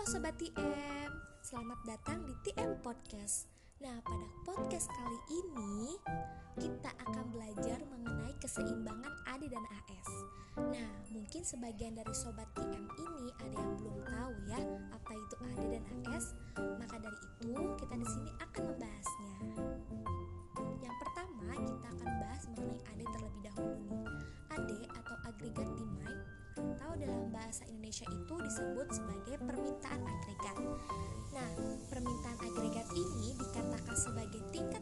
Halo Sobat TM, selamat datang di TM Podcast. Nah pada podcast kali ini kita akan belajar mengenai keseimbangan AD dan AS Nah mungkin sebagian dari Sobat TM ini ada yang belum tahu ya apa itu AD dan AS Maka dari itu kita di sini akan membahasnya. Yang pertama kita akan bahas mengenai AD terlebih dahulu nih. AD Indonesia itu disebut sebagai permintaan agregat. Nah, permintaan agregat ini dikatakan sebagai tingkat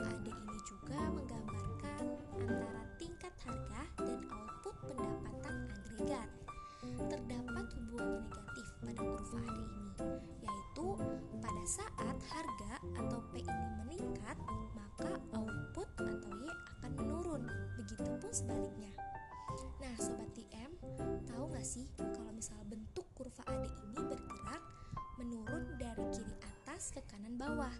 AD ini juga menggambarkan antara tingkat harga dan output pendapatan agregat. Terdapat hubungan negatif pada kurva AD ini, yaitu pada saat harga atau P ini meningkat, maka output atau Y akan menurun. Begitupun sebaliknya. Nah, sobat TM, tahu nggak sih kalau misal bentuk kurva AD ini bergerak menurun dari kiri atas ke kanan bawah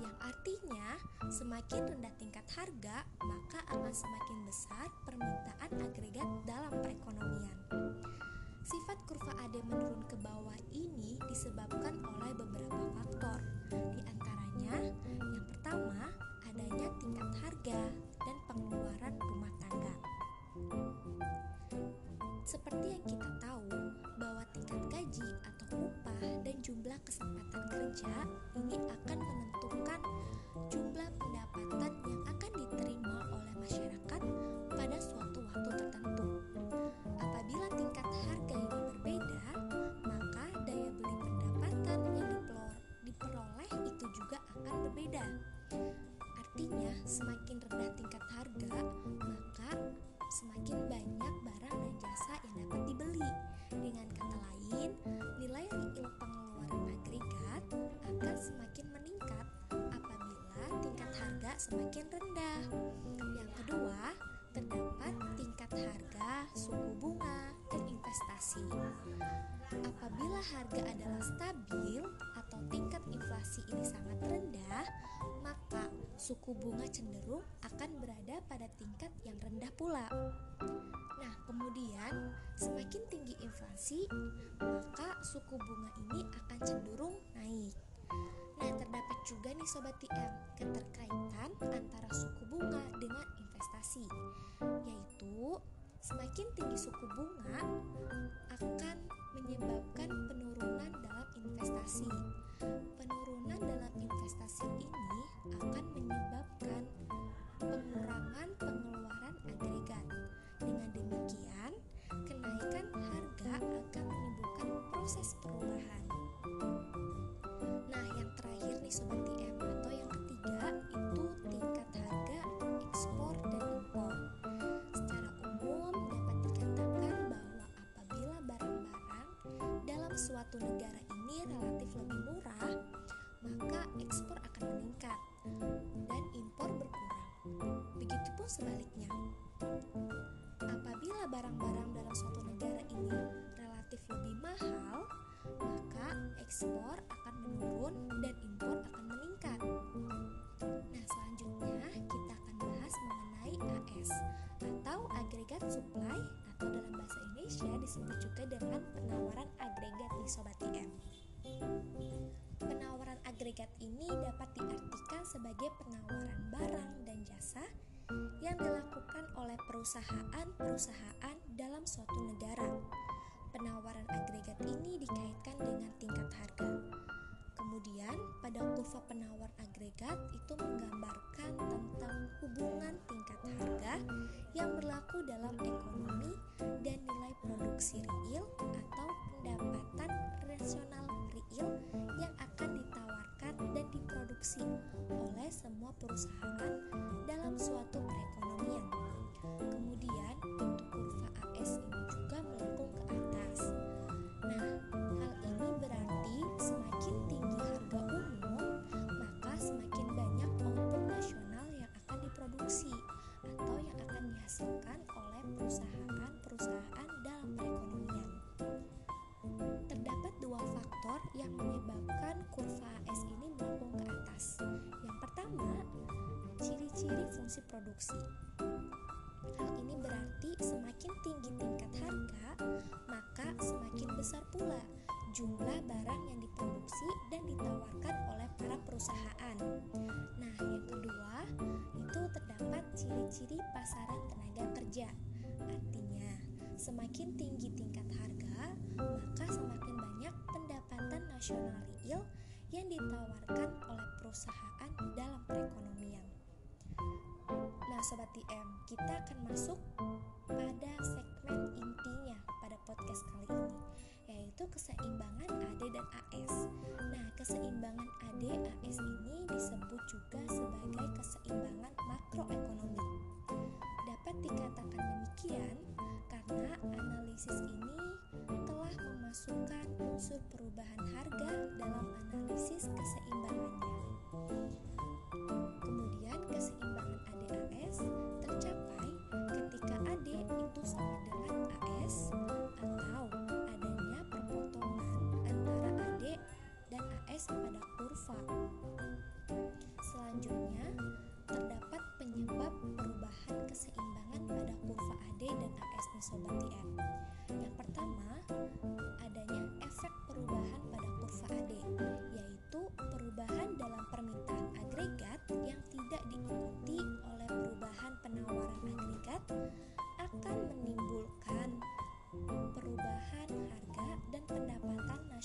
yang artinya semakin rendah tingkat harga maka akan semakin besar permintaan agregat dalam perekonomian. Sifat kurva AD menurun ke bawah ini disebabkan oleh beberapa faktor kerja ini akan menentukan jumlah pendapatan yang akan diterima oleh masyarakat pada suatu waktu tertentu. Apabila tingkat harga ini berbeda, maka daya beli pendapatan yang diperoleh itu juga akan berbeda. Artinya, semakin semakin rendah. Yang kedua, terdapat tingkat harga, suku bunga, dan investasi. Apabila harga adalah stabil atau tingkat inflasi ini sangat rendah, maka suku bunga cenderung akan berada pada tingkat yang rendah pula. Nah, kemudian semakin tinggi inflasi, maka suku bunga ini akan cenderung naik. Nah, terdapat juga nih sobat TM keterkaitan investasi, yaitu semakin tinggi suku bunga akan menyebabkan penurunan dalam investasi. Negara ini relatif lebih murah, maka ekspor akan meningkat dan impor berkurang. Begitupun sebaliknya. Apabila barang-barang dalam suatu negara ini relatif lebih mahal, maka ekspor akan menurun dan impor akan meningkat. Nah, selanjutnya kita akan bahas mengenai AS atau agregat supply atau dalam bahasa Indonesia disebut di Sobat TM. Penawaran agregat ini dapat diartikan sebagai penawaran barang dan jasa yang dilakukan oleh perusahaan-perusahaan dalam suatu negara. Penawaran agregat ini dikaitkan dengan tingkat harga. Kemudian, pada kurva penawar agregat itu menggambarkan tentang hubungan tingkat harga yang berlaku dalam ekonomi dan nilai produksi real atau pendapatan diproduksi oleh semua perusahaan dalam suatu perekonomian. Ciri fungsi produksi. Hal ini berarti semakin tinggi tingkat harga, maka semakin besar pula jumlah barang yang diproduksi dan ditawarkan oleh para perusahaan. Nah, yang kedua itu terdapat ciri-ciri pasaran tenaga kerja. Artinya, semakin tinggi tingkat harga, maka semakin banyak pendapatan nasional real yang ditawarkan oleh perusahaan sobat TM, kita akan masuk pada segmen intinya pada podcast kali ini, yaitu keseimbangan AD dan AS. Nah, keseimbangan AD AS ini disebut juga sebagai keseimbangan makroekonomi. Dapat dikatakan demikian karena analisis ini telah memasukkan unsur perubahan harga dalam analisis keseimbangannya.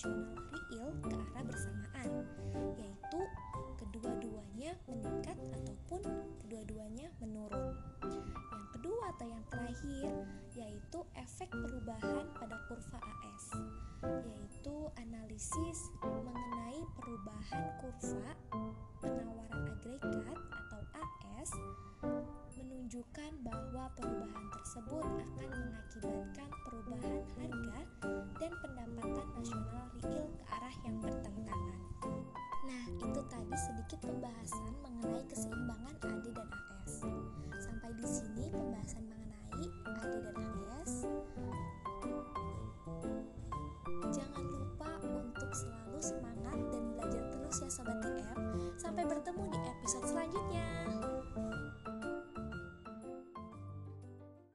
Nasional real ke arah bersamaan, yaitu kedua-duanya meningkat ataupun kedua-duanya menurun. Yang kedua atau yang terakhir yaitu efek perubahan pada kurva AS, yaitu analisis mengenai perubahan kurva penawaran agregat atau AS menunjukkan bahwa perubahan tersebut akan mengakibatkan sedikit pembahasan mengenai keseimbangan